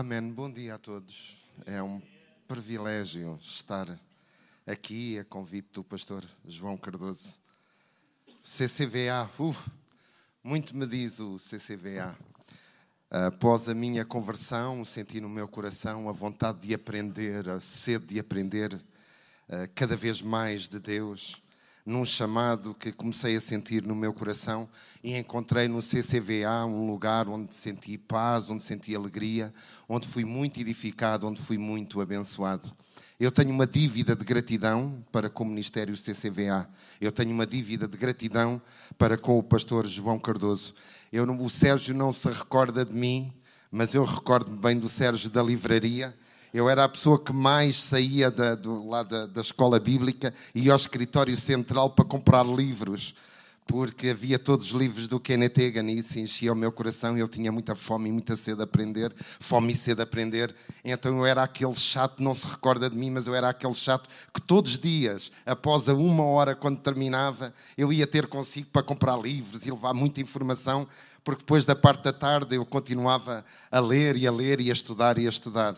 Amém. Bom dia a todos. É um privilégio estar aqui a convite do pastor João Cardoso. CCVA, uh, muito me diz o CCVA. Após a minha conversão, senti no meu coração a vontade de aprender, a sede de aprender uh, cada vez mais de Deus, num chamado que comecei a sentir no meu coração e encontrei no CCVA um lugar onde senti paz, onde senti alegria, onde fui muito edificado, onde fui muito abençoado. Eu tenho uma dívida de gratidão para com o Ministério CCVA. Eu tenho uma dívida de gratidão para com o pastor João Cardoso. Eu, o Sérgio não se recorda de mim, mas eu recordo-me bem do Sérgio da livraria. Eu era a pessoa que mais saía da, do, lá da, da escola bíblica e ia ao escritório central para comprar livros porque havia todos os livros do Kenneth Egan e isso enchia o meu coração. Eu tinha muita fome e muita sede de aprender, fome e sede de aprender. Então eu era aquele chato, não se recorda de mim, mas eu era aquele chato que todos os dias, após a uma hora, quando terminava, eu ia ter consigo para comprar livros e levar muita informação, porque depois da parte da tarde eu continuava a ler e a ler e a estudar e a estudar.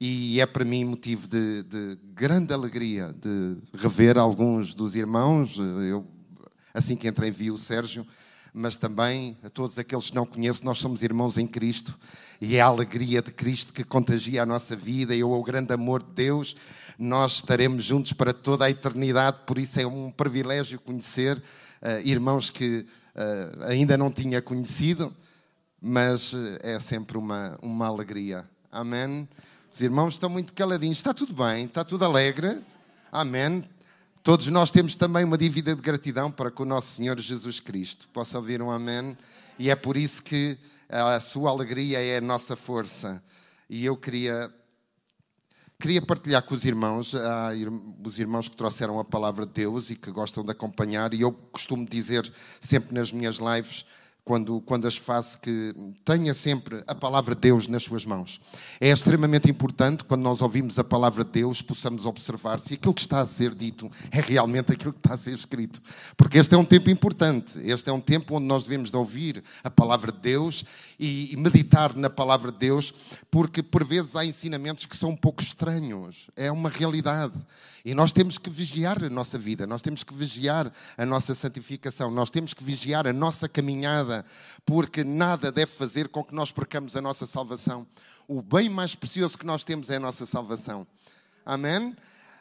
E é para mim motivo de, de grande alegria de rever alguns dos irmãos. Eu assim que entrei vi o Sérgio, mas também a todos aqueles que não conheço, nós somos irmãos em Cristo e é a alegria de Cristo que contagia a nossa vida e o grande amor de Deus. Nós estaremos juntos para toda a eternidade, por isso é um privilégio conhecer uh, irmãos que uh, ainda não tinha conhecido, mas uh, é sempre uma, uma alegria. Amém. Os irmãos estão muito caladinhos. Está tudo bem, está tudo alegre. Amém. Todos nós temos também uma dívida de gratidão para com o nosso Senhor Jesus Cristo. Posso ouvir um amém? E é por isso que a sua alegria é a nossa força. E eu queria queria partilhar com os irmãos, os irmãos que trouxeram a palavra de Deus e que gostam de acompanhar, e eu costumo dizer sempre nas minhas lives, quando, quando as faço, que tenha sempre a palavra de Deus nas suas mãos. É extremamente importante, quando nós ouvimos a palavra de Deus, possamos observar se aquilo que está a ser dito é realmente aquilo que está a ser escrito. Porque este é um tempo importante, este é um tempo onde nós devemos de ouvir a palavra de Deus e meditar na palavra de Deus, porque por vezes há ensinamentos que são um pouco estranhos, é uma realidade. E nós temos que vigiar a nossa vida, nós temos que vigiar a nossa santificação, nós temos que vigiar a nossa caminhada, porque nada deve fazer com que nós percamos a nossa salvação. O bem mais precioso que nós temos é a nossa salvação. Amém?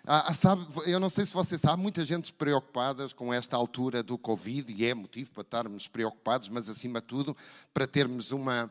Ah, sabe, eu não sei se você sabe, muita gente preocupada com esta altura do Covid, e é motivo para estarmos preocupados, mas acima de tudo, para termos uma, ah,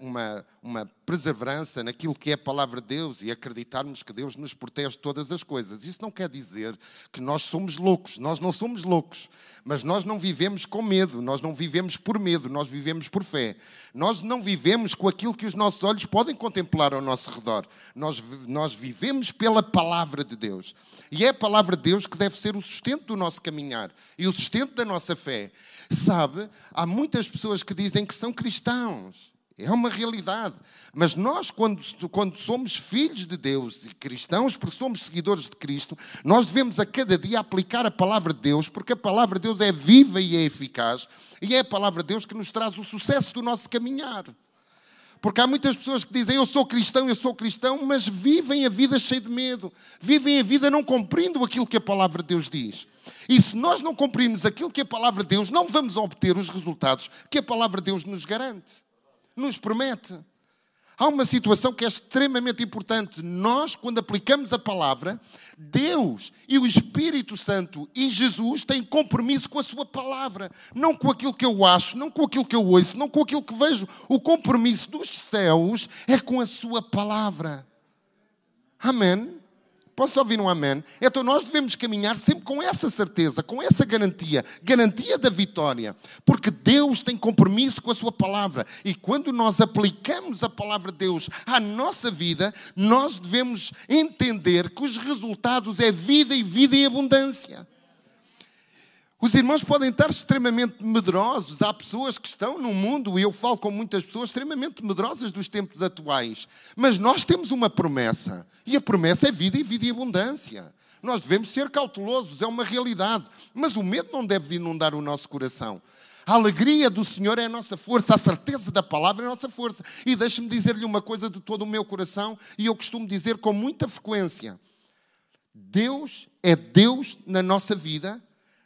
uma, uma perseverança naquilo que é a palavra de Deus e acreditarmos que Deus nos protege de todas as coisas. Isso não quer dizer que nós somos loucos, nós não somos loucos, mas nós não vivemos com medo, nós não vivemos por medo, nós vivemos por fé. Nós não vivemos com aquilo que os nossos olhos podem contemplar ao nosso redor, nós, nós vivemos pela palavra de Deus. E é a palavra de Deus que deve ser o sustento do nosso caminhar e o sustento da nossa fé. Sabe, há muitas pessoas que dizem que são cristãos é uma realidade. Mas nós, quando, quando somos filhos de Deus e cristãos, porque somos seguidores de Cristo, nós devemos a cada dia aplicar a palavra de Deus, porque a palavra de Deus é viva e é eficaz, e é a palavra de Deus que nos traz o sucesso do nosso caminhar. Porque há muitas pessoas que dizem eu sou cristão, eu sou cristão, mas vivem a vida cheia de medo, vivem a vida não cumprindo aquilo que a palavra de Deus diz. E se nós não cumprirmos aquilo que a palavra de Deus, não vamos obter os resultados que a palavra de Deus nos garante nos promete. Há uma situação que é extremamente importante. Nós, quando aplicamos a palavra, Deus e o Espírito Santo e Jesus têm compromisso com a sua palavra. Não com aquilo que eu acho, não com aquilo que eu ouço, não com aquilo que vejo. O compromisso dos céus é com a sua palavra. Amém? Posso ouvir um amém? Então nós devemos caminhar sempre com essa certeza, com essa garantia, garantia da vitória, porque Deus tem compromisso com a sua palavra e quando nós aplicamos a palavra de Deus à nossa vida, nós devemos entender que os resultados é vida e vida em abundância. Os irmãos podem estar extremamente medrosos. Há pessoas que estão no mundo, e eu falo com muitas pessoas extremamente medrosas dos tempos atuais. Mas nós temos uma promessa. E a promessa é vida e vida em abundância. Nós devemos ser cautelosos, é uma realidade. Mas o medo não deve inundar o nosso coração. A alegria do Senhor é a nossa força, a certeza da palavra é a nossa força. E deixe-me dizer-lhe uma coisa de todo o meu coração, e eu costumo dizer com muita frequência: Deus é Deus na nossa vida.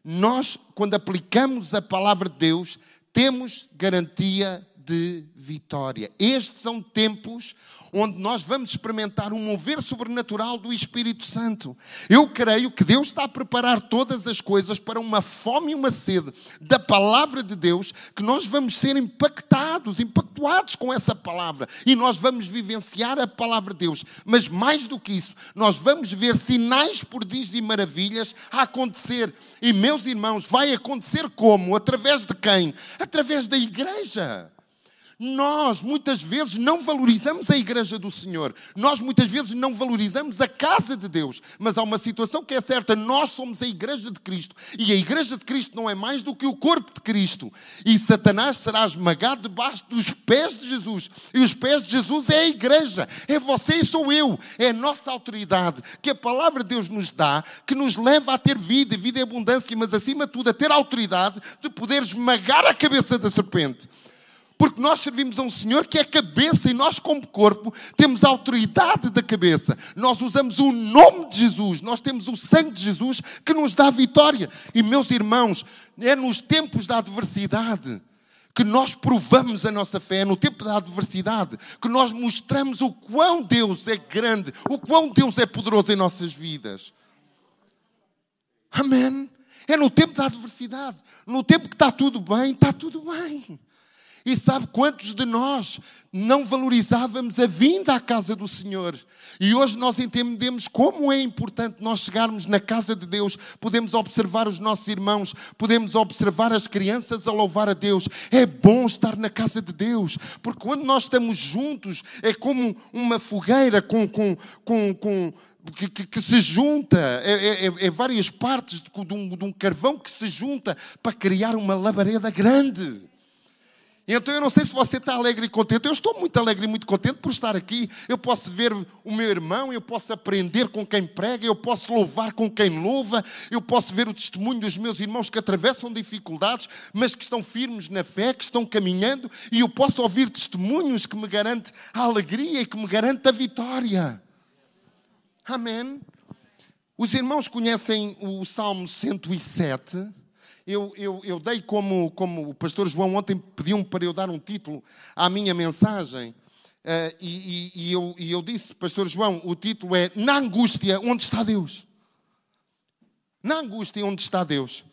Nós, quando aplicamos a palavra de Deus, temos garantia de vitória. Estes são tempos onde nós vamos experimentar um mover sobrenatural do Espírito Santo. Eu creio que Deus está a preparar todas as coisas para uma fome e uma sede da palavra de Deus, que nós vamos ser impactados, impactuados com essa palavra e nós vamos vivenciar a palavra de Deus. Mas mais do que isso, nós vamos ver sinais, prodígios e maravilhas a acontecer. E meus irmãos, vai acontecer como? Através de quem? Através da igreja. Nós muitas vezes não valorizamos a igreja do Senhor, nós muitas vezes não valorizamos a casa de Deus, mas há uma situação que é certa: nós somos a igreja de Cristo. E a igreja de Cristo não é mais do que o corpo de Cristo. E Satanás será esmagado debaixo dos pés de Jesus, e os pés de Jesus é a igreja, é você e sou eu, é a nossa autoridade que a palavra de Deus nos dá, que nos leva a ter vida, vida e abundância, mas acima de tudo a ter autoridade de poder esmagar a cabeça da serpente. Porque nós servimos a um Senhor que é cabeça e nós, como corpo, temos a autoridade da cabeça. Nós usamos o nome de Jesus, nós temos o sangue de Jesus que nos dá vitória. E, meus irmãos, é nos tempos da adversidade que nós provamos a nossa fé, é no tempo da adversidade, que nós mostramos o quão Deus é grande, o quão Deus é poderoso em nossas vidas. Amém? É no tempo da adversidade, no tempo que está tudo bem, está tudo bem. E sabe quantos de nós não valorizávamos a vinda à casa do Senhor? E hoje nós entendemos como é importante nós chegarmos na casa de Deus, podemos observar os nossos irmãos, podemos observar as crianças a louvar a Deus. É bom estar na casa de Deus, porque quando nós estamos juntos é como uma fogueira com, com, com, com que, que, que, se junta, é, é, é várias partes de, de, um, de um carvão que se junta para criar uma labareda grande. Então eu não sei se você está alegre e contente. Eu estou muito alegre e muito contente por estar aqui. Eu posso ver o meu irmão, eu posso aprender com quem prega, eu posso louvar com quem louva, eu posso ver o testemunho dos meus irmãos que atravessam dificuldades, mas que estão firmes na fé, que estão caminhando, e eu posso ouvir testemunhos que me garantem a alegria e que me garantem a vitória. Amém. Os irmãos conhecem o Salmo 107 eu, eu, eu dei como, como o pastor João ontem pediu-me para eu dar um título à minha mensagem. Uh, e, e, e, eu, e eu disse, pastor João, o título é Na angústia, onde está Deus? Na angústia, onde está Deus?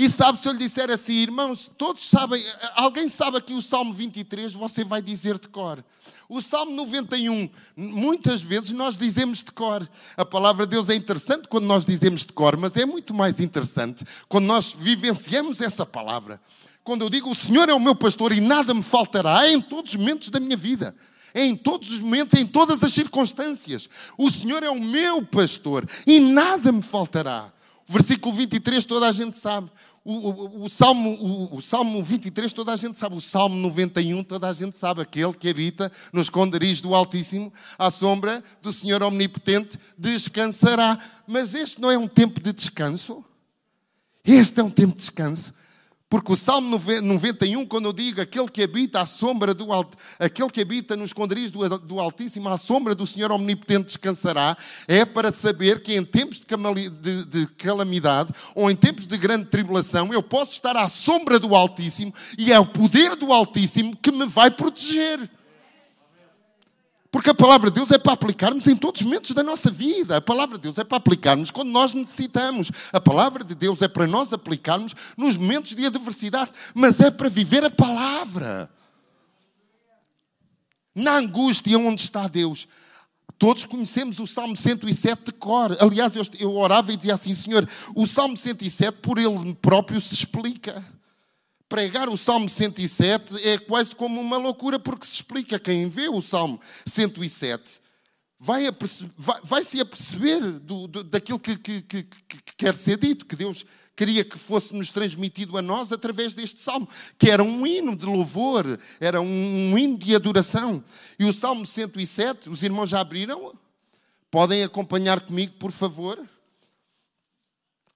E sabe, se eu lhe disser assim, irmãos, todos sabem, alguém sabe aqui o Salmo 23, você vai dizer de cor. O Salmo 91, muitas vezes nós dizemos de cor. A palavra de Deus é interessante quando nós dizemos de cor, mas é muito mais interessante quando nós vivenciamos essa palavra. Quando eu digo o Senhor é o meu pastor e nada me faltará, é em todos os momentos da minha vida. Em todos os momentos, em todas as circunstâncias. O Senhor é o meu pastor e nada me faltará. Versículo 23 toda a gente sabe. O, o, o, Salmo, o, o, Salmo 23 toda a gente sabe, o Salmo 91 toda a gente sabe, aquele que habita nos esconderijos do Altíssimo, à sombra do Senhor Omnipotente, descansará. Mas este não é um tempo de descanso? Este é um tempo de descanso. Porque o Salmo 91, quando eu digo aquele que habita à sombra do aquele que habita nos esconderijos do, Altíssimo, à sombra do Senhor Omnipotente descansará, é para saber que em tempos de calamidade ou em tempos de grande tribulação, eu posso estar à sombra do Altíssimo e é o poder do Altíssimo que me vai proteger. Porque a palavra de Deus é para aplicarmos em todos os momentos da nossa vida. A palavra de Deus é para aplicarmos quando nós necessitamos. A palavra de Deus é para nós aplicarmos nos momentos de adversidade. Mas é para viver a palavra. Na angústia onde está Deus. Todos conhecemos o Salmo 107 de cor. Aliás, eu, orava e dizia assim: Senhor, o Salmo 107 por ele próprio se explica pregar o Salmo 107 é quase como uma loucura, porque se explica quem vê o Salmo 107 vai, vai, vai se aperceber do, do, daquilo que, que, que, que, quer ser dito, que Deus queria que fosse nos transmitido a nós através deste salmo, que era um hino de louvor, era um, um hino de adoração. E o Salmo 107, os irmãos já abriram? Podem acompanhar comigo, por favor?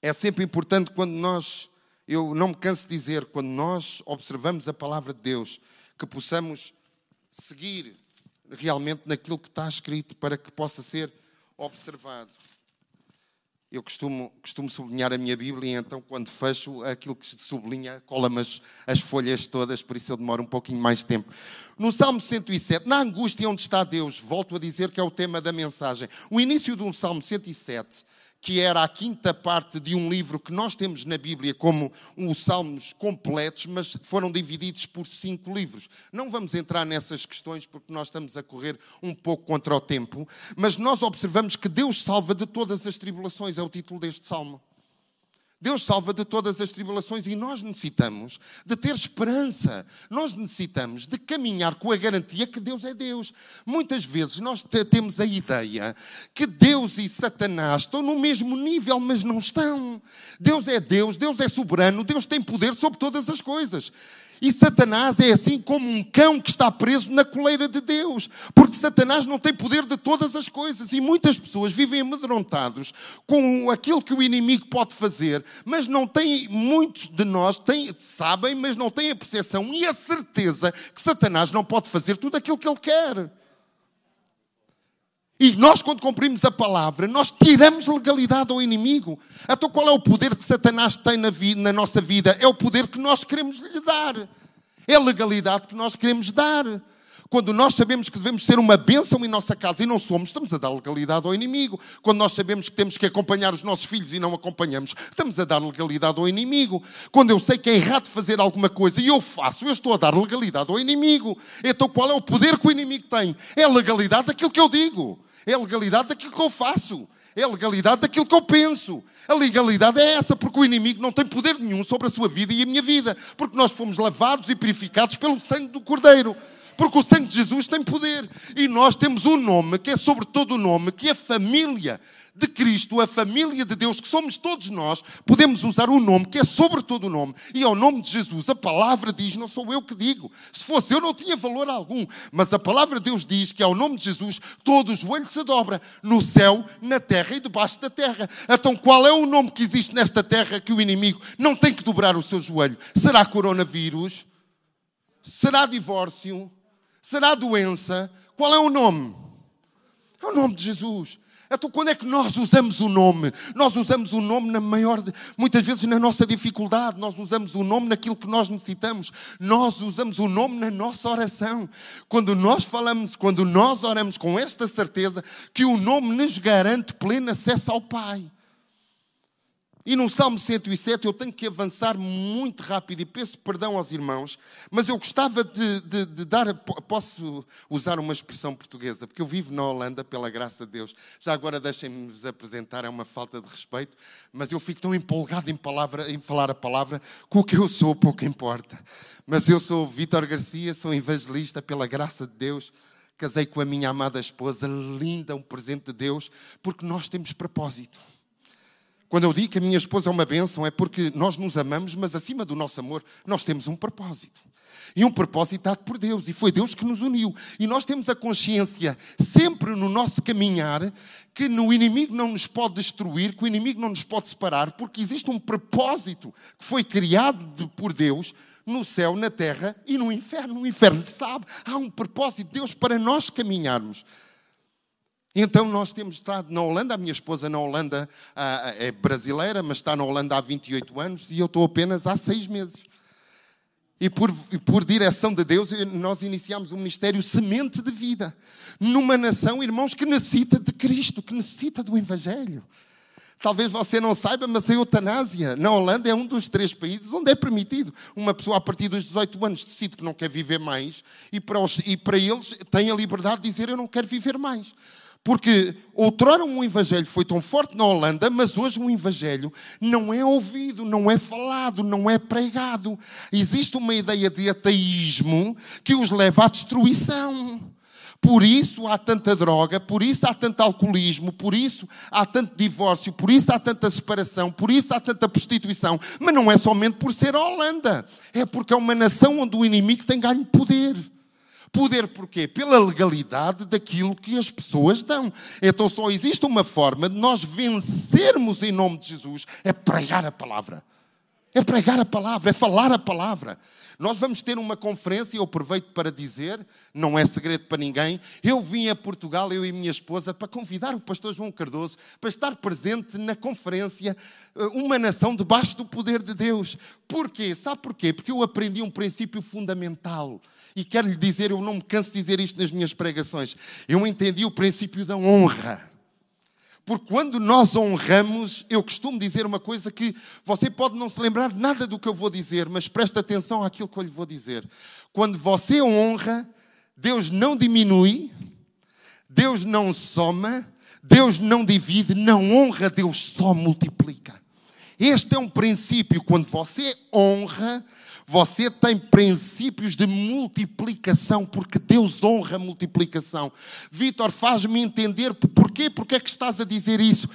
É sempre importante quando nós Eu não me canso de dizer, quando nós observamos a palavra de Deus, que possamos seguir realmente naquilo que está escrito para que possa ser observado. Eu costumo, costumo sublinhar a minha Bíblia e então, quando fecho, aquilo que se sublinha cola-me as, as folhas todas, por isso eu demoro um pouquinho mais de tempo. No Salmo 107, na angústia onde está Deus, volto a dizer que é o tema da mensagem. O início do Salmo 107 que era a quinta parte de um livro que nós temos na Bíblia como os Salmos completos, mas foram divididos por cinco livros. Não vamos entrar nessas questões porque nós estamos a correr um pouco contra o tempo, mas nós observamos que Deus salva de todas as tribulações, é o título deste salmo. Deus salva de todas as tribulações e nós necessitamos de ter esperança. Nós necessitamos de caminhar com a garantia que Deus é Deus. Muitas vezes nós temos a ideia que Deus e Satanás estão no mesmo nível, mas não estão. Deus é Deus, Deus é soberano, Deus tem poder sobre todas as coisas. E Satanás é assim como um cão que está preso na coleira de Deus, porque Satanás não tem poder de todas as coisas e muitas pessoas vivem amedrontados com aquilo que o inimigo pode fazer, mas não têm, muitos de nós têm, sabem, mas não têm a percepção e a certeza que Satanás não pode fazer tudo aquilo que ele quer. E nós, quando cumprimos a palavra, nós tiramos legalidade ao inimigo. Então, qual é o poder que Satanás tem na, vida, na nossa vida? É o poder que nós queremos lhe dar. É a legalidade que nós queremos dar. Quando nós sabemos que devemos ser uma bênção em nossa casa e não somos, estamos a dar legalidade ao inimigo. Quando nós sabemos que temos que acompanhar os nossos filhos e não acompanhamos, estamos a dar legalidade ao inimigo. Quando eu sei que é errado fazer alguma coisa e eu faço, eu estou a dar legalidade ao inimigo. Então qual é o poder que o inimigo tem? É a legalidade daquilo que eu digo. É a legalidade daquilo que eu faço. É a legalidade daquilo que eu penso. A legalidade é essa, porque o inimigo não tem poder nenhum sobre a sua vida e a minha vida, porque nós fomos lavados e purificados pelo sangue do Cordeiro. Porque o sangue de Jesus tem poder. E nós temos um nome que é sobre todo o nome, que é família de Cristo, a família de Deus, que somos todos nós, podemos usar o nome que é sobre todo o nome. E ao nome de Jesus, a palavra diz, não sou eu que digo. Se fosse eu, não tinha valor algum. Mas a palavra de Deus diz que ao nome de Jesus, todo o joelho se dobra, no céu, na terra e debaixo da terra. Então, qual é o nome que existe nesta terra que o inimigo não tem que dobrar o seu joelho? Será coronavírus? Será divórcio? Será doença? Qual é o nome? É o nome de Jesus. Então, quando é que nós usamos o nome? Nós usamos o nome na maior, muitas vezes na nossa dificuldade, nós usamos o nome naquilo que nós necessitamos, nós usamos o nome na nossa oração. Quando nós falamos, quando nós oramos com esta certeza que o nome nos garante pleno acesso ao Pai. E no Salmo 107 eu tenho que avançar muito rápido e peço perdão aos irmãos, mas eu gostava de, de, de, dar. Posso usar uma expressão portuguesa, porque eu vivo na Holanda, pela graça de Deus. Já agora deixem-me vos apresentar, é uma falta de respeito, mas eu fico tão empolgado em, palavra, em falar a palavra que o que eu sou pouco importa. Mas eu sou Vítor Garcia, sou evangelista pela graça de Deus. Casei com a minha amada esposa, linda, um presente de Deus, porque nós temos propósito. Quando eu digo que a minha esposa é uma bênção, é porque nós nos amamos, mas acima do nosso amor, nós temos um propósito. E um propósito dado por Deus, e foi Deus que nos uniu. E nós temos a consciência, sempre no nosso caminhar, que o inimigo não nos pode destruir, que o inimigo não nos pode separar, porque existe um propósito que foi criado por Deus no céu, na terra e no inferno. O inferno sabe, há um propósito de Deus para nós caminharmos. Então nós temos estado na Holanda, a minha esposa na Holanda ah, é brasileira, mas está na Holanda há 28 anos e eu estou apenas há seis meses. E por, por direção de Deus, nós iniciamos um ministério semente de vida. Numa nação, irmãos, que necessita de Cristo, que necessita do Evangelho. Talvez você não saiba, mas a eutanásia na Holanda é um dos três países onde é permitido. Uma pessoa, a partir dos 18 anos, decide que não quer viver mais e para, os, e para eles tem a liberdade de dizer: Eu não quero viver mais. Porque outrora um evangelho foi tão forte na Holanda, mas hoje um evangelho não é ouvido, não é falado, não é pregado. Existe uma ideia de ateísmo que os leva à destruição. Por isso há tanta droga, por isso há tanto alcoolismo, por isso há tanto divórcio, por isso há tanta separação, por isso há tanta prostituição. Mas não é somente por ser a Holanda, é porque é uma nação onde o inimigo tem ganho poder. Poder porquê? Pela legalidade daquilo que as pessoas dão. Então só existe uma forma de nós vencermos em nome de Jesus, é pregar a palavra. É pregar a palavra, é falar a palavra. Nós vamos ter uma conferência, eu aproveito para dizer, não é segredo para ninguém. Eu vim a Portugal, eu e minha esposa, para convidar o pastor João Cardoso para estar presente na conferência eh, Uma Nação debaixo do poder de Deus. Porquê? Sabe porquê? Porque eu aprendi um princípio fundamental. E quero lhe dizer, eu não me canso de dizer isto nas minhas pregações. Eu entendi o princípio da honra. Porque quando nós honramos, eu costumo dizer uma coisa que você pode não se lembrar nada do que eu vou dizer, mas preste atenção àquilo que eu lhe vou dizer. Quando você honra, Deus não diminui, Deus não soma, Deus não divide, não honra, Deus só multiplica. Este é um princípio. Quando você honra, você tem princípios de multiplicação, porque Deus honra a multiplicação. Vitor, faz-me entender porquê, porque é que estás a dizer isso.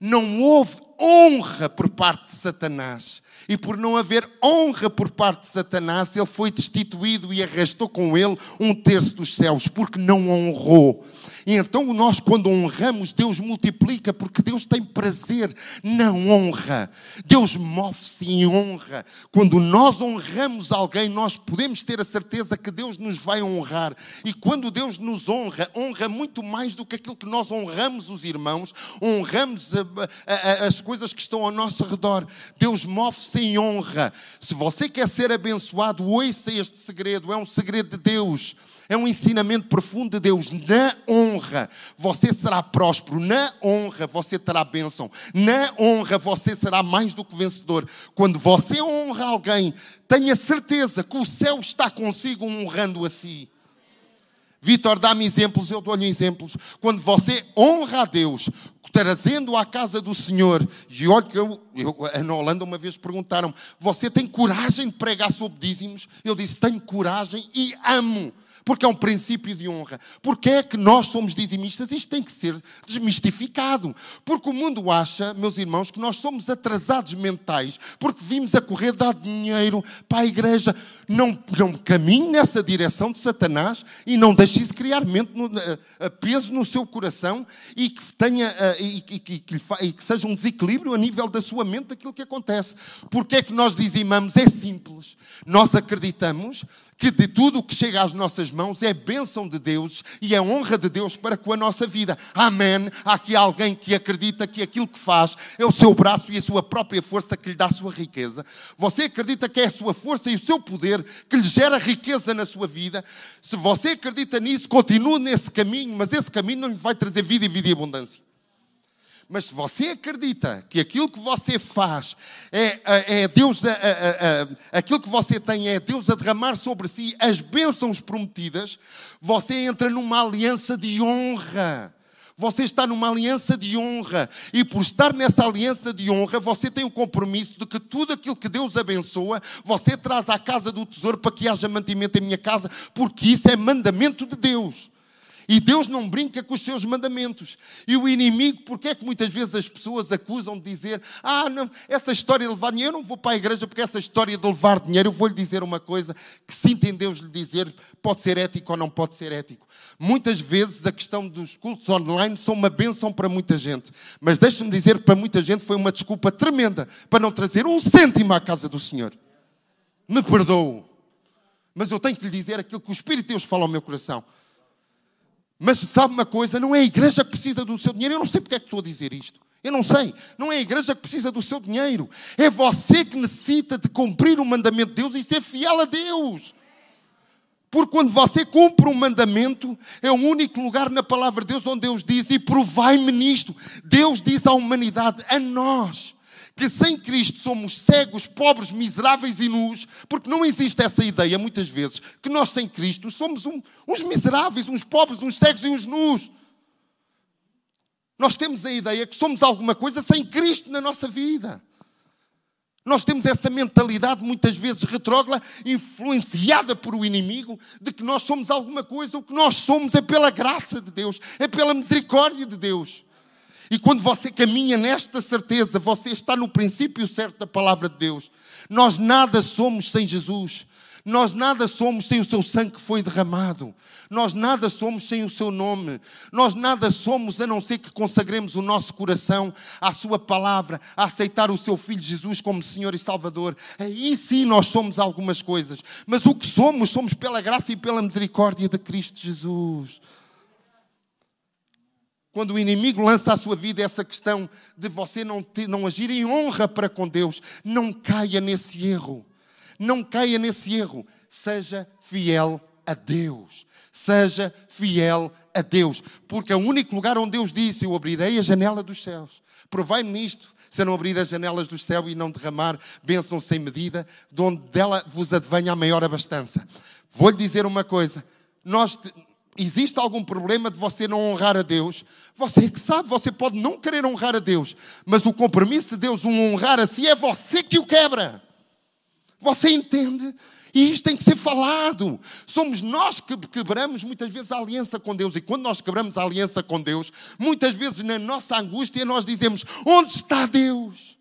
Não houve honra por parte de Satanás. E por não haver honra por parte de Satanás, ele foi destituído e arrastou com ele um terço dos céus, porque não honrou. E então nós, quando honramos, Deus multiplica, porque Deus tem prazer na honra. Deus move-se em honra. Quando nós honramos alguém, nós podemos ter a certeza que Deus nos vai honrar. E quando Deus nos honra, honra muito mais do que aquilo que nós honramos os irmãos, honramos a, a, a, as coisas que estão ao nosso redor. Deus move-se em honra. Se você quer ser abençoado, ouça este segredo, é um segredo de Deus. É um ensinamento profundo de Deus. Na honra você será próspero. Na honra você terá bênção. Na honra você será mais do que vencedor. Quando você honra alguém, tenha certeza que o céu está consigo honrando a si. Vitor, dá-me exemplos, eu dou-lhe exemplos. Quando você honra a Deus, trazendo à casa do Senhor, e olha que eu, eu, na Holanda uma vez perguntaram: Você tem coragem de pregar sobre dízimos? Eu disse: Tenho coragem e amo porque é um princípio de honra. Porque é que nós somos dizimistas? Isto tem que ser desmistificado. Porque o mundo acha, meus irmãos, que nós somos atrasados mentais, porque vimos a correr dar dinheiro para a igreja. Não, não caminhe nessa direção de Satanás e não deixe isso criar mente no, peso no seu coração e que, tenha, e, e, e, e que seja um desequilíbrio a nível da sua mente daquilo que acontece. Porque é que nós dizimamos? É simples. Nós acreditamos que de tudo o que chega às nossas mãos é bênção de Deus e é honra de Deus para com a nossa vida. Amém. Há aqui alguém que acredita que aquilo que faz é o seu braço e a sua própria força que lhe dá a sua riqueza. Você acredita que é a sua força e o seu poder que lhe gera riqueza na sua vida. Se você acredita nisso, continue nesse caminho, mas esse caminho não lhe vai trazer vida e vida e abundância. Mas se você acredita que aquilo que você faz é, é, Deus, a, a, a, aquilo que você tem é Deus a derramar sobre si as bênçãos prometidas, você entra numa aliança de honra. Você está numa aliança de honra. E por estar nessa aliança de honra, você tem o compromisso de que tudo aquilo que Deus abençoa, você traz à casa do tesouro para que haja mantimento em minha casa, porque isso é mandamento de Deus. E Deus não brinca com os seus mandamentos. E o inimigo, porque é que muitas vezes as pessoas acusam de dizer: Ah, não, essa história de levar dinheiro, eu não vou para a igreja porque essa história de levar dinheiro, eu vou lhe dizer uma coisa que, se entendemos lhe dizer, pode ser ético ou não pode ser ético. Muitas vezes a questão dos cultos online são uma bênção para muita gente. Mas deixe-me dizer que para muita gente foi uma desculpa tremenda para não trazer um cêntimo à casa do Senhor. Me perdoe. Mas eu tenho que lhe dizer aquilo que o Espírito de Deus fala ao meu coração. Mas sabe uma coisa? Não é a igreja que precisa do seu dinheiro. Eu não sei porque é que estou a dizer isto. Eu não sei. Não é a igreja que precisa do seu dinheiro. É você que necessita de cumprir o mandamento de Deus e ser fiel a Deus. Porque quando você cumpre um mandamento, é o único lugar na palavra de Deus onde Deus diz: E provai-me nisto. Deus diz à humanidade, a nós que sem Cristo somos cegos, pobres, miseráveis e nus, porque não existe essa ideia, muitas vezes, que nós sem Cristo somos um, uns miseráveis, uns pobres, uns cegos e uns nus. Nós temos a ideia que somos alguma coisa sem Cristo na nossa vida. Nós temos essa mentalidade, muitas vezes retrógrada, influenciada por o inimigo, de que nós somos alguma coisa. O que nós somos é pela graça de Deus, é pela misericórdia de Deus. E quando você caminha nesta certeza, você está no princípio certo da palavra de Deus. Nós nada somos sem Jesus. Nós nada somos sem o seu sangue que foi derramado. Nós nada somos sem o seu nome. Nós nada somos a não ser que consagremos o nosso coração à sua palavra, a aceitar o seu filho Jesus como Senhor e Salvador. Aí sim nós somos algumas coisas. Mas o que somos, somos pela graça e pela misericórdia de Cristo Jesus. Quando o inimigo lança à sua vida essa questão de você não, não agir em honra para com Deus, não caia nesse erro. Não caia nesse erro. Seja fiel a Deus. Seja fiel a Deus. Porque é o único lugar onde Deus disse: Eu abrirei a janela dos céus. Provai-me nisto. Se não abrir as janelas do céu e não derramar bênção sem medida, de onde dela vos advenha a maior abastança. Vou-lhe dizer uma coisa. Nós, existe algum problema de você não honrar a Deus? Você que sabe, você pode não querer honrar a Deus, mas o compromisso de Deus, um honrar a si, é você que o quebra. Você entende? E isto tem que ser falado. Somos nós que quebramos muitas vezes a aliança com Deus. E quando nós quebramos a aliança com Deus, muitas vezes na nossa angústia nós dizemos: Onde está Deus?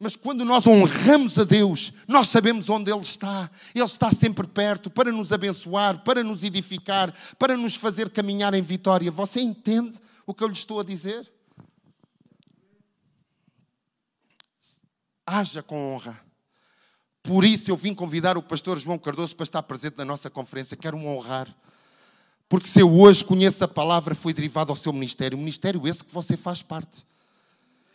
Mas quando nós honramos a Deus, nós sabemos onde Ele está. Ele está sempre perto para nos abençoar, para nos edificar, para nos fazer caminhar em vitória. Você entende o que eu lhe estou a dizer? haja com honra. Por isso eu vim convidar o pastor João Cardoso para estar presente na nossa conferência. Quero um honrar. Porque se eu hoje conheço a palavra, foi derivado ao seu ministério. O ministério esse que você faz parte.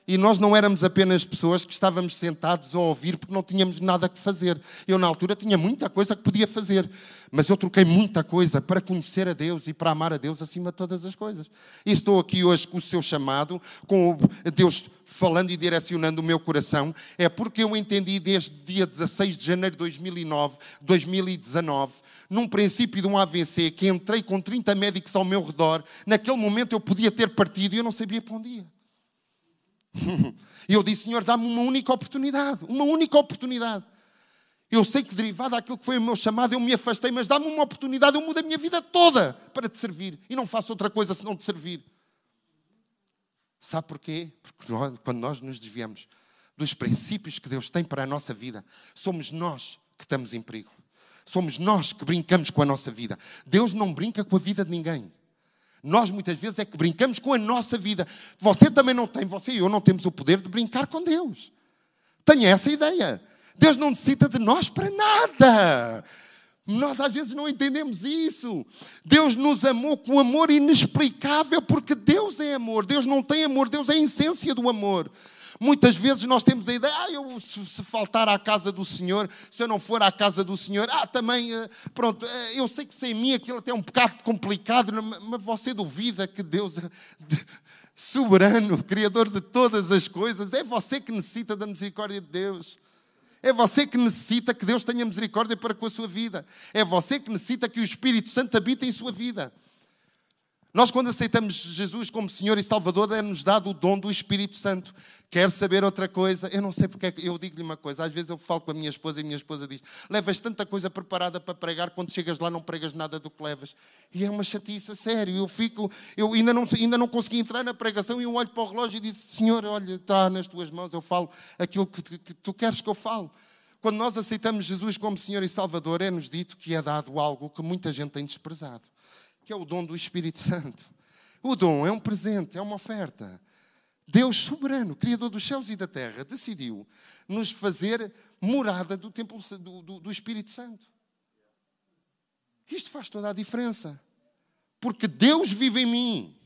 E nós não éramos apenas pessoas que estávamos sentados a ouvir porque não tínhamos nada que fazer. Eu, na altura, tinha muita coisa que podia fazer. Mas eu troquei muita coisa para conhecer a Deus e para amar a Deus acima de todas as coisas. E estou aqui hoje com o seu chamado, com Deus falando e direcionando o meu coração. É porque eu entendi desde dia 16 de janeiro de 2009, 2019 num princípio de um AVC, que entrei com 30 médicos ao meu redor, naquele momento eu podia ter partido e eu não sabia para onde ia. E eu disse, Senhor, dá-me uma única oportunidade, uma única oportunidade. Eu sei que derivado daquilo que foi o meu chamado, eu me afastei, mas dá-me uma oportunidade, eu mudo a minha vida toda para te servir. E não faço outra coisa senão te servir. Sabe porquê? Porque nós, quando nós nos desviamos dos princípios que Deus tem para a nossa vida, somos nós que estamos em perigo. Somos nós que brincamos com a nossa vida. Deus não brinca com a vida de ninguém. Nós muitas vezes é que brincamos com a nossa vida. Você também não tem, você e eu não temos o poder de brincar com Deus. Tenha essa ideia. Deus não necessita de nós para nada. Nós às vezes não entendemos isso. Deus nos amou com amor inexplicável, porque Deus é amor. Deus não tem amor, Deus é a essência do amor. Muitas vezes nós temos a ideia, ah, eu, se, faltar à casa do Senhor, se eu não for à casa do Senhor, ah, também, eh, pronto, eh, eu sei que sem mim aquilo até é um bocado complicado, mas você duvida que Deus, é soberano, Criador de todas as coisas, é você que necessita da misericórdia de Deus. É você que necessita que Deus tenha misericórdia para com a sua vida. É você que necessita que o Espírito Santo habite em sua vida. Nós, quando aceitamos Jesus como Senhor e Salvador, é-nos dado o dom do Espírito Santo. Quer saber outra coisa? Eu não sei porque é que eu digo-lhe uma coisa. Às vezes eu falo com a minha esposa e a minha esposa diz: Levas tanta coisa preparada para pregar, quando chegas lá não pregas nada do que levas. E é uma chatice, sério. Eu fico, eu ainda não, ainda não consegui entrar na pregação e eu olho para o relógio e digo: Senhor, olha, está nas tuas mãos, eu falo aquilo que, que tu queres que eu fale. Quando nós aceitamos Jesus como Senhor e Salvador, é-nos dito que é dado algo que muita gente tem desprezado que é o dom do Espírito Santo. O dom é um presente, é uma oferta. Deus soberano, Criador dos céus e da terra, decidiu nos fazer morada do templo do, do, do Espírito Santo. Isto faz toda a diferença. Porque Deus vive em mim.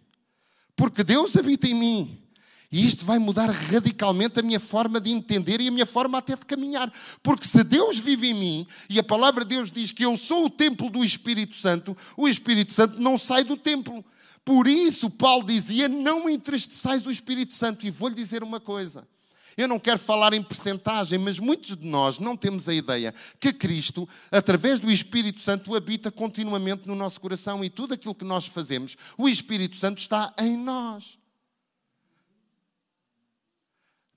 Porque Deus habita em mim. E isto vai mudar radicalmente a minha forma de entender e a minha forma até de caminhar. Porque se Deus vive em mim e a palavra de Deus diz que eu sou o templo do Espírito Santo, o Espírito Santo não sai do templo. Por isso, Paulo dizia: Não entristeçais o Espírito Santo. E vou-lhe dizer uma coisa. Eu não quero falar em percentagem, mas muitos de nós não temos a ideia que Cristo, através do Espírito Santo, habita continuamente no nosso coração e tudo aquilo que nós fazemos, o Espírito Santo está em nós.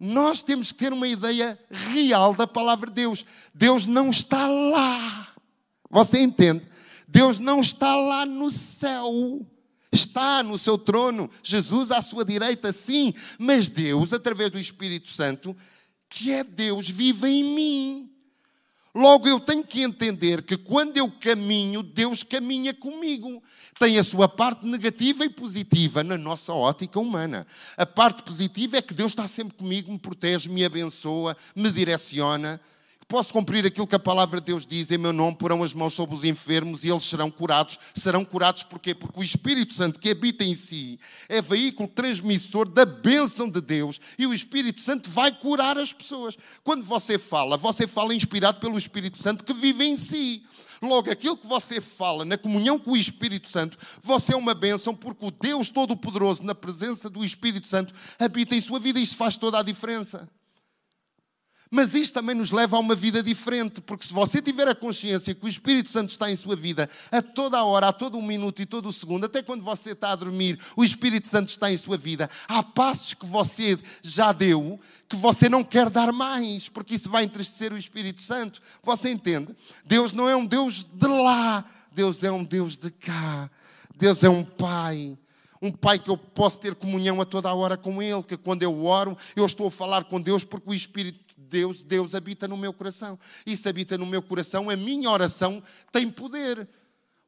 Nós temos que ter uma ideia real da palavra de Deus. Deus não está lá. Você entende? Deus não está lá no céu. Está no seu trono, Jesus à sua direita, sim, mas Deus, através do Espírito Santo, que é Deus, vive em mim. Logo, eu tenho que entender que quando eu caminho, Deus caminha comigo. Tem a sua parte negativa e positiva na nossa ótica humana. A parte positiva é que Deus está sempre comigo, me protege, me abençoa, me direciona posso cumprir aquilo que a palavra de Deus diz, em meu nome porão as mãos sobre os enfermos e eles serão curados. Serão curados porquê? Porque o Espírito Santo que habita em si é veículo transmissor da bênção de Deus e o Espírito Santo vai curar as pessoas. Quando você fala, você fala inspirado pelo Espírito Santo que vive em si. Logo, aquilo que você fala na comunhão com o Espírito Santo, você é uma bênção, porque o Deus Todo-Poderoso, na presença do Espírito Santo, habita em sua vida e isso faz toda a diferença. Mas isto também nos leva a uma vida diferente, porque se você tiver a consciência que o Espírito Santo está em sua vida a toda a hora, a todo um minuto e todo o segundo, até quando você está a dormir, o Espírito Santo está em sua vida. Há passos que você já deu que você não quer dar mais, porque isso vai entristecer o Espírito Santo. Você entende? Deus não é um Deus de lá, Deus é um Deus de cá. Deus é um Pai um pai que eu posso ter comunhão a toda a hora com ele, que quando eu oro, eu estou a falar com Deus porque o Espírito Deus, Deus habita no meu coração. E se habita no meu coração, a minha oração tem poder.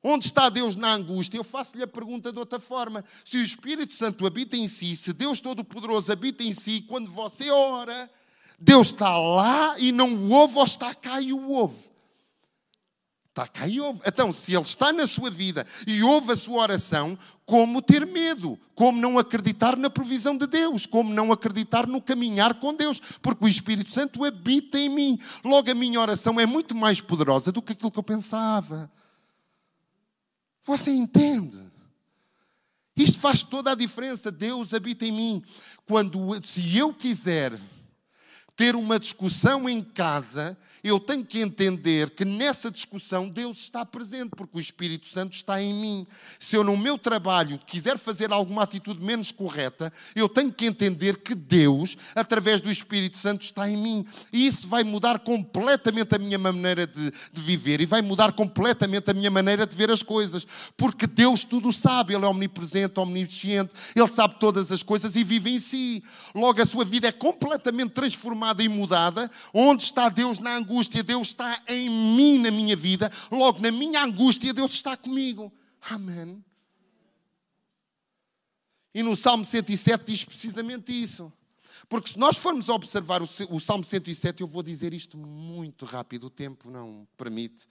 Onde está Deus na angústia? Eu faço-lhe a pergunta de outra forma. Se o Espírito Santo habita em si, se Deus Todo-Poderoso habita em si, quando você ora, Deus está lá e não o ouve ou está cá e o ouve? Está cá e ouve. Então, se Ele está na sua vida e ouve a sua oração, como ter medo, como não acreditar na provisão de Deus, como não acreditar no caminhar com Deus, porque o Espírito Santo habita em mim. Logo, a minha oração é muito mais poderosa do que aquilo que eu pensava. Você entende? Isto faz toda a diferença. Deus habita em mim. Quando, se eu quiser ter uma discussão em casa, eu tenho que entender que nessa discussão Deus está presente, porque o Espírito Santo está em mim. Se eu, no meu trabalho, quiser fazer alguma atitude menos correta, eu tenho que entender que Deus, através do Espírito Santo, está em mim. E isso vai mudar completamente a minha maneira de, de viver e vai mudar completamente a minha maneira de ver as coisas, porque Deus tudo sabe, Ele é omnipresente, omnisciente, Ele sabe todas as coisas e vive em si. Logo, a sua vida é completamente transformada e mudada. Onde está Deus na angústia? Angústia, Deus está em mim, na minha vida. Logo, na minha angústia, Deus está comigo. Amém. E no Salmo 107 diz precisamente isso. Porque se nós formos observar o Salmo 107, eu vou dizer isto muito rápido, o tempo não permite.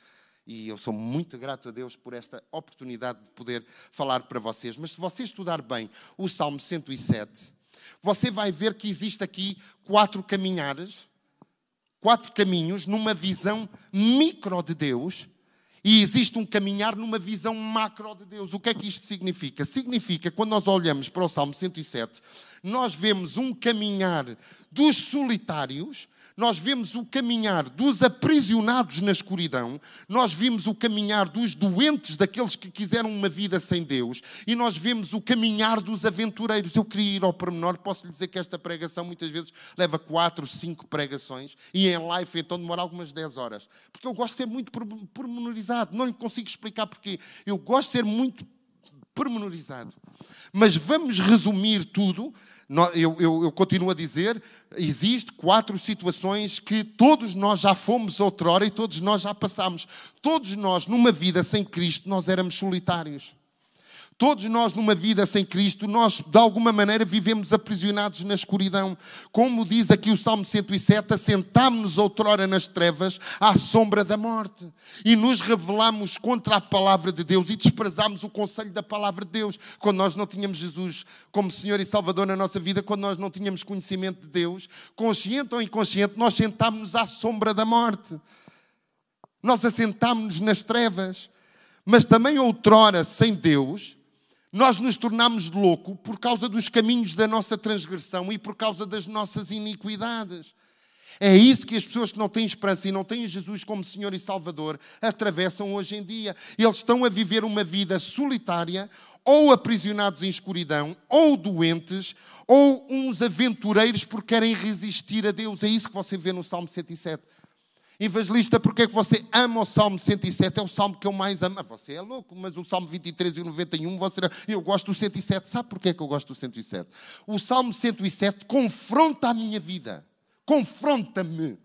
E eu sou muito grato a Deus por esta oportunidade de poder falar para vocês. Mas se você estudar bem o Salmo 107, você vai ver que existe aqui quatro caminhadas quatro caminhos numa visão micro de Deus e existe um caminhar numa visão macro de Deus. O que é que isto significa? Significa, quando nós olhamos para o Salmo 107, nós vemos um caminhar dos solitários nós vemos o caminhar dos aprisionados na escuridão, nós vimos o caminhar dos doentes, daqueles que quiseram uma vida sem Deus, e nós vemos o caminhar dos aventureiros. Eu queria ir ao pormenor, posso lhe dizer que esta pregação muitas vezes leva quatro, cinco pregações, e em live então demora algumas dez horas, porque eu gosto de ser muito pormenorizado, não lhe consigo explicar porquê. Eu gosto de ser muito pormenorizado. Mas vamos resumir tudo eu, eu, eu, continuo a dizer, existe quatro situações que todos nós já fomos outrora e todos nós já passamos. Todos nós, numa vida sem Cristo, nós éramos solitários. Todos nós, numa vida sem Cristo, nós de alguma maneira vivemos aprisionados na escuridão. Como diz aqui o Salmo 107, assentámos-nos outrora nas trevas à sombra da morte e nos revelamos contra a palavra de Deus e desprezámos o conselho da palavra de Deus. Quando nós não tínhamos Jesus como Senhor e Salvador na nossa vida, quando nós não tínhamos conhecimento de Deus, consciente ou inconsciente, nós sentámos-nos à sombra da morte. Nós assentámos-nos nas trevas. Mas também outrora, sem Deus, nós nos tornamos louco por causa dos caminhos da nossa transgressão e por causa das nossas iniquidades. É isso que as pessoas que não têm esperança e não têm Jesus como Senhor e Salvador atravessam hoje em dia. Eles estão a viver uma vida solitária, ou aprisionados em escuridão, ou doentes, ou uns aventureiros porque querem resistir a Deus. É isso que você vê no Salmo 107. Evangelista, porque é que você ama o Salmo 107? É o salmo que eu mais amo. Ah, você é louco, mas o Salmo 23 e o 91, você... eu gosto do 107. Sabe porquê é que eu gosto do 107? O Salmo 107 confronta a minha vida. Confronta-me.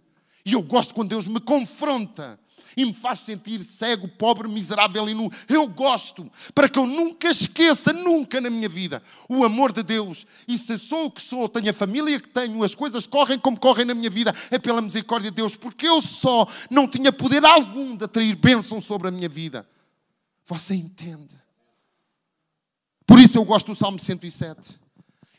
E eu gosto quando Deus me confronta e me faz sentir cego, pobre, miserável e nu. Eu gosto, para que eu nunca esqueça, nunca na minha vida, o amor de Deus. E se sou o que sou, tenho a família que tenho, as coisas correm como correm na minha vida, é pela misericórdia de Deus, porque eu só não tinha poder algum de atrair bênção sobre a minha vida. Você entende? Por isso eu gosto do Salmo 107.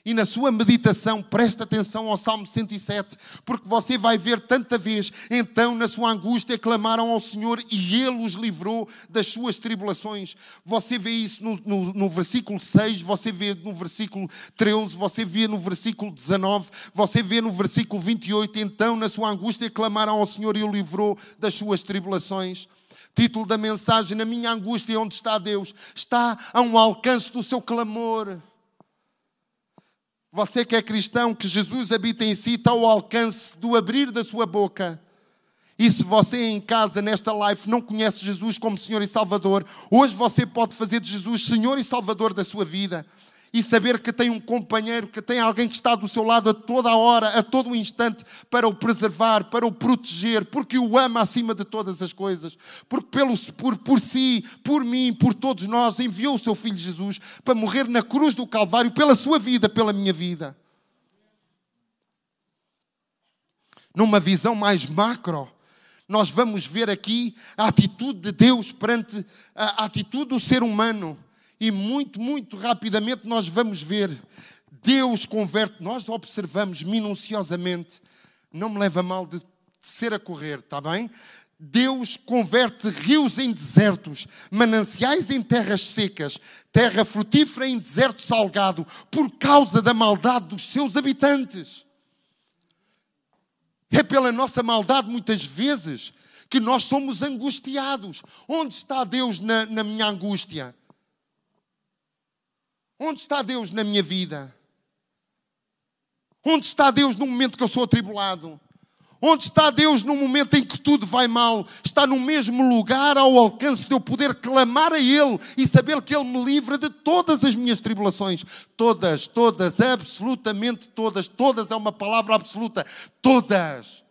E na sua meditação, preste atenção ao Salmo 107, porque você vai ver tanta vez. Então, na sua angústia, clamaram ao Senhor e Ele os livrou das suas tribulações. Você vê isso no, no, no, versículo 6, você vê no versículo 13, você vê no versículo 19, você vê no versículo 28. Então, na sua angústia, clamaram ao Senhor e o livrou das suas tribulações. Título da mensagem: Na minha angústia, onde está Deus? Está a um alcance do seu clamor. Você que é cristão, que Jesus habita em si, está ao alcance do abrir da sua boca. E se você em casa, nesta live, não conhece Jesus como Senhor e Salvador, hoje você pode fazer de Jesus Senhor e Salvador da sua vida e saber que tem um companheiro, que tem alguém que está do seu lado a toda a hora, a todo o instante, para o preservar, para o proteger, porque o ama acima de todas as coisas, porque pelo, por, por si, por mim, por todos nós, enviou o seu Filho Jesus para morrer na cruz do Calvário pela sua vida, pela minha vida. Numa visão mais macro, nós vamos ver aqui a atitude de Deus perante a atitude do ser humano e muito, muito rapidamente nós vamos ver. Deus converte, nós observamos minuciosamente, não me leva mal de ser a correr, está bem? Deus converte rios em desertos, mananciais em terras secas, terra frutífera em deserto salgado, por causa da maldade dos seus habitantes. É pela nossa maldade, muitas vezes, que nós somos angustiados. Onde está Deus na, na minha angústia? Onde está Deus na minha vida? Onde está Deus no momento que eu sou atribulado? Onde está Deus no momento em que tudo vai mal? Está no mesmo lugar ao alcance de eu poder clamar a Ele e saber que Ele me livra de todas as minhas tribulações. Todas, todas, absolutamente todas. Todas é uma palavra absoluta. Todas.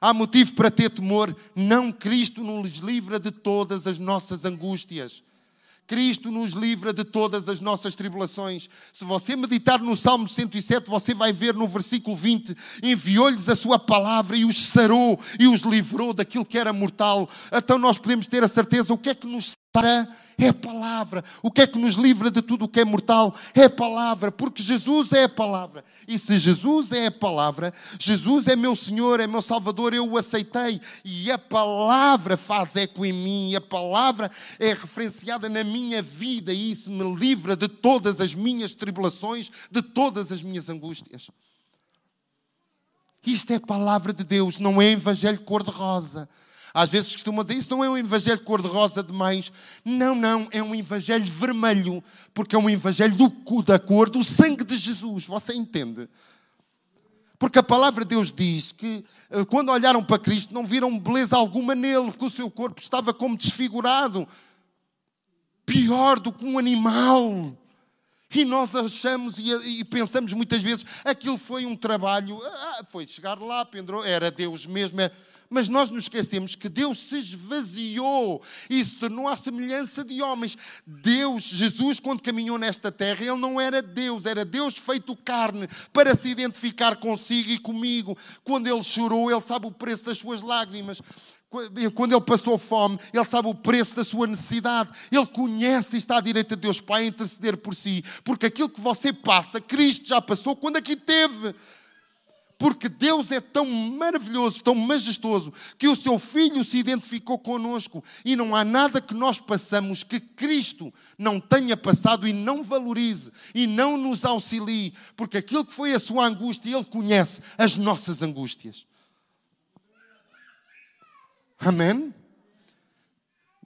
Há motivo para ter temor. Não, Cristo nos livra de todas as nossas angústias. Cristo nos livra de todas as nossas tribulações. Se você meditar no Salmo 107, você vai ver no versículo 20: enviou-lhes a sua palavra e os sarou e os livrou daquilo que era mortal. Então nós podemos ter a certeza o que é que nos é a palavra. O que é que nos livra de tudo o que é mortal? É a palavra, porque Jesus é a palavra. E se Jesus é a palavra, Jesus é meu Senhor, é meu Salvador, eu o aceitei. E a palavra faz eco em mim, a palavra é referenciada na minha vida, e isso me livra de todas as minhas tribulações, de todas as minhas angústias. Isto é a palavra de Deus, não é evangelho cor-de-rosa. Às vezes costumam dizer, isso não é um evangelho cor-de-rosa demais. Não, não, é um evangelho vermelho, porque é um evangelho do, da cor do sangue de Jesus. Você entende? Porque a palavra de Deus diz que eh, quando olharam para Cristo não viram beleza alguma nele, porque o seu corpo estava como desfigurado, pior do que um animal. E nós achamos e, e, pensamos muitas vezes aquilo foi um trabalho, ah, foi chegar lá, pendurou, era Deus mesmo. Era, mas nós nos esquecemos que Deus se esvaziou e se tornou à semelhança de homens. Deus, Jesus, quando caminhou nesta terra, ele não era Deus, era Deus feito carne para se identificar consigo e comigo. Quando ele chorou, ele sabe o preço das suas lágrimas quando ele passou fome, ele sabe o preço da sua necessidade. Ele conhece e está à direita de Deus Pai a interceder por si. Porque aquilo que você passa, Cristo já passou quando aqui teve. Porque Deus é tão maravilhoso, tão majestoso, que o seu Filho se identificou conosco. E não há nada que nós passamos que Cristo não tenha passado e não valorize e não nos auxilie. Porque aquilo que foi a sua angústia, Ele conhece as nossas angústias. Amém?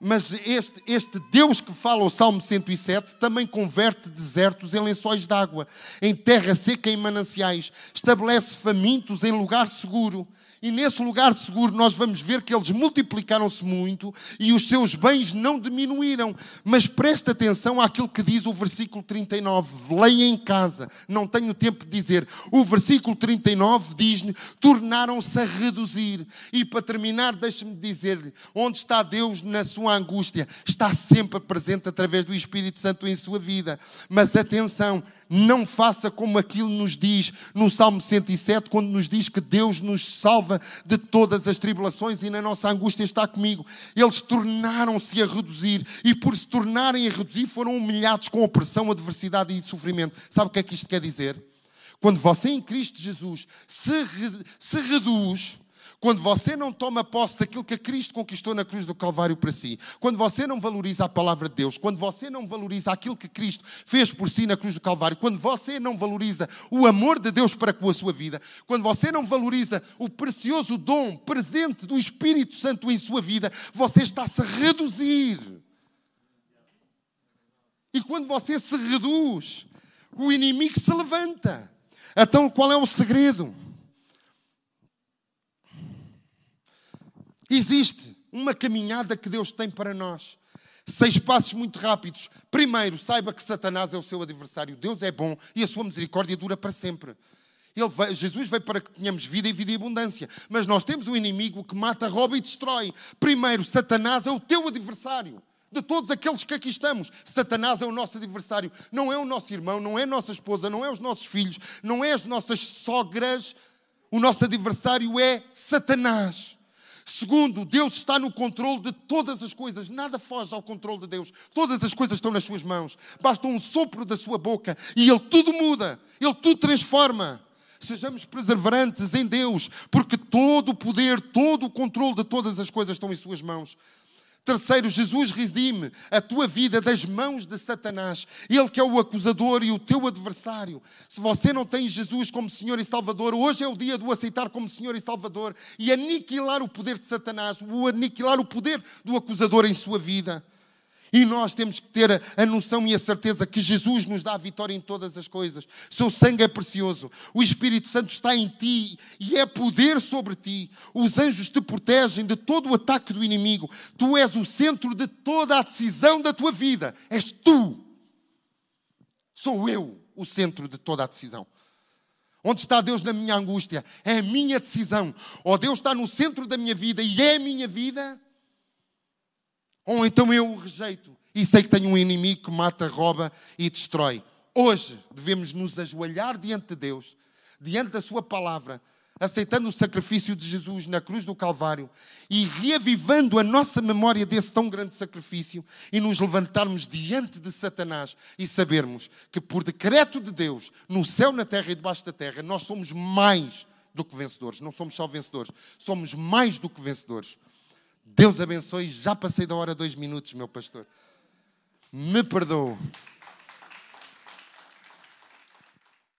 Mas este, este Deus que fala o Salmo 107 também converte desertos em lençóis d'água, em terra seca em mananciais, estabelece famintos em lugar seguro e nesse lugar seguro nós vamos ver que eles multiplicaram-se muito e os seus bens não diminuíram. Mas presta atenção àquilo que diz o versículo 39. Leia em casa, não tenho tempo de dizer. O versículo 39 diz-lhe: tornaram-se a reduzir. E para terminar, deixe-me dizer-lhe: onde está Deus na sua angústia? Está sempre presente através do Espírito Santo em sua vida. Mas atenção, não faça como aquilo nos diz no Salmo 107, quando nos diz que Deus nos salva de todas as tribulações e na nossa angústia está comigo. Eles tornaram-se a reduzir e, por se tornarem a reduzir, foram humilhados com opressão, adversidade e sofrimento. Sabe o que é que isto quer dizer? Quando você em Cristo Jesus se, se reduz, quando você não toma posse daquilo que Cristo conquistou na cruz do Calvário para si, quando você não valoriza a palavra de Deus, quando você não valoriza aquilo que Cristo fez por si na cruz do Calvário, quando você não valoriza o amor de Deus para com a sua vida, quando você não valoriza o precioso dom presente do Espírito Santo em sua vida, você está-se a reduzir. E quando você se reduz, o inimigo se levanta. Então qual é o segredo? Existe uma caminhada que Deus tem para nós. Seis passos muito rápidos. Primeiro, saiba que Satanás é o seu adversário. Deus é bom e a sua misericórdia dura para sempre. Veio, Jesus veio para que tenhamos vida e vida em abundância. Mas nós temos um inimigo que mata, rouba e destrói. Primeiro, Satanás é o teu adversário. De todos aqueles que aqui estamos, Satanás é o nosso adversário. Não é o nosso irmão, não é a nossa esposa, não é os nossos filhos, não é as nossas sogras. O nosso adversário é Satanás. Segundo, Deus está no controle de todas as coisas, nada foge ao controle de Deus. Todas as coisas estão nas suas mãos. Basta um sopro da sua boca e Ele tudo muda, Ele tudo transforma. Sejamos perseverantes em Deus, porque todo o poder, todo o controle de todas as coisas estão em Suas mãos. Terceiro, Jesus redime a tua vida das mãos de Satanás. Ele que é o acusador e o teu adversário. Se você não tem Jesus como Senhor e Salvador, hoje é o dia de o aceitar como Senhor e Salvador e aniquilar o poder de Satanás, o aniquilar o poder do acusador em sua vida. E nós temos que ter a, noção e a certeza que Jesus nos dá a vitória em todas as coisas. Seu sangue é precioso. O Espírito Santo está em ti e é poder sobre ti. Os anjos te protegem de todo o ataque do inimigo. Tu és o centro de toda a decisão da tua vida. És tu. Sou eu o centro de toda a decisão. Onde está Deus na minha angústia? É a minha decisão. Ou Deus está no centro da minha vida e é a minha vida ou então eu o rejeito e sei que tenho um inimigo que mata, rouba e destrói. Hoje devemos nos ajoelhar diante de Deus, diante da Sua palavra, aceitando o sacrifício de Jesus na cruz do Calvário e reavivando a nossa memória desse tão grande sacrifício e nos levantarmos diante de Satanás e sabermos que, por decreto de Deus, no céu, na terra e debaixo da terra, nós somos mais do que vencedores. Não somos só vencedores, somos mais do que vencedores. Deus abençoe. Já passei da hora dois minutos, meu pastor. Me perdoe.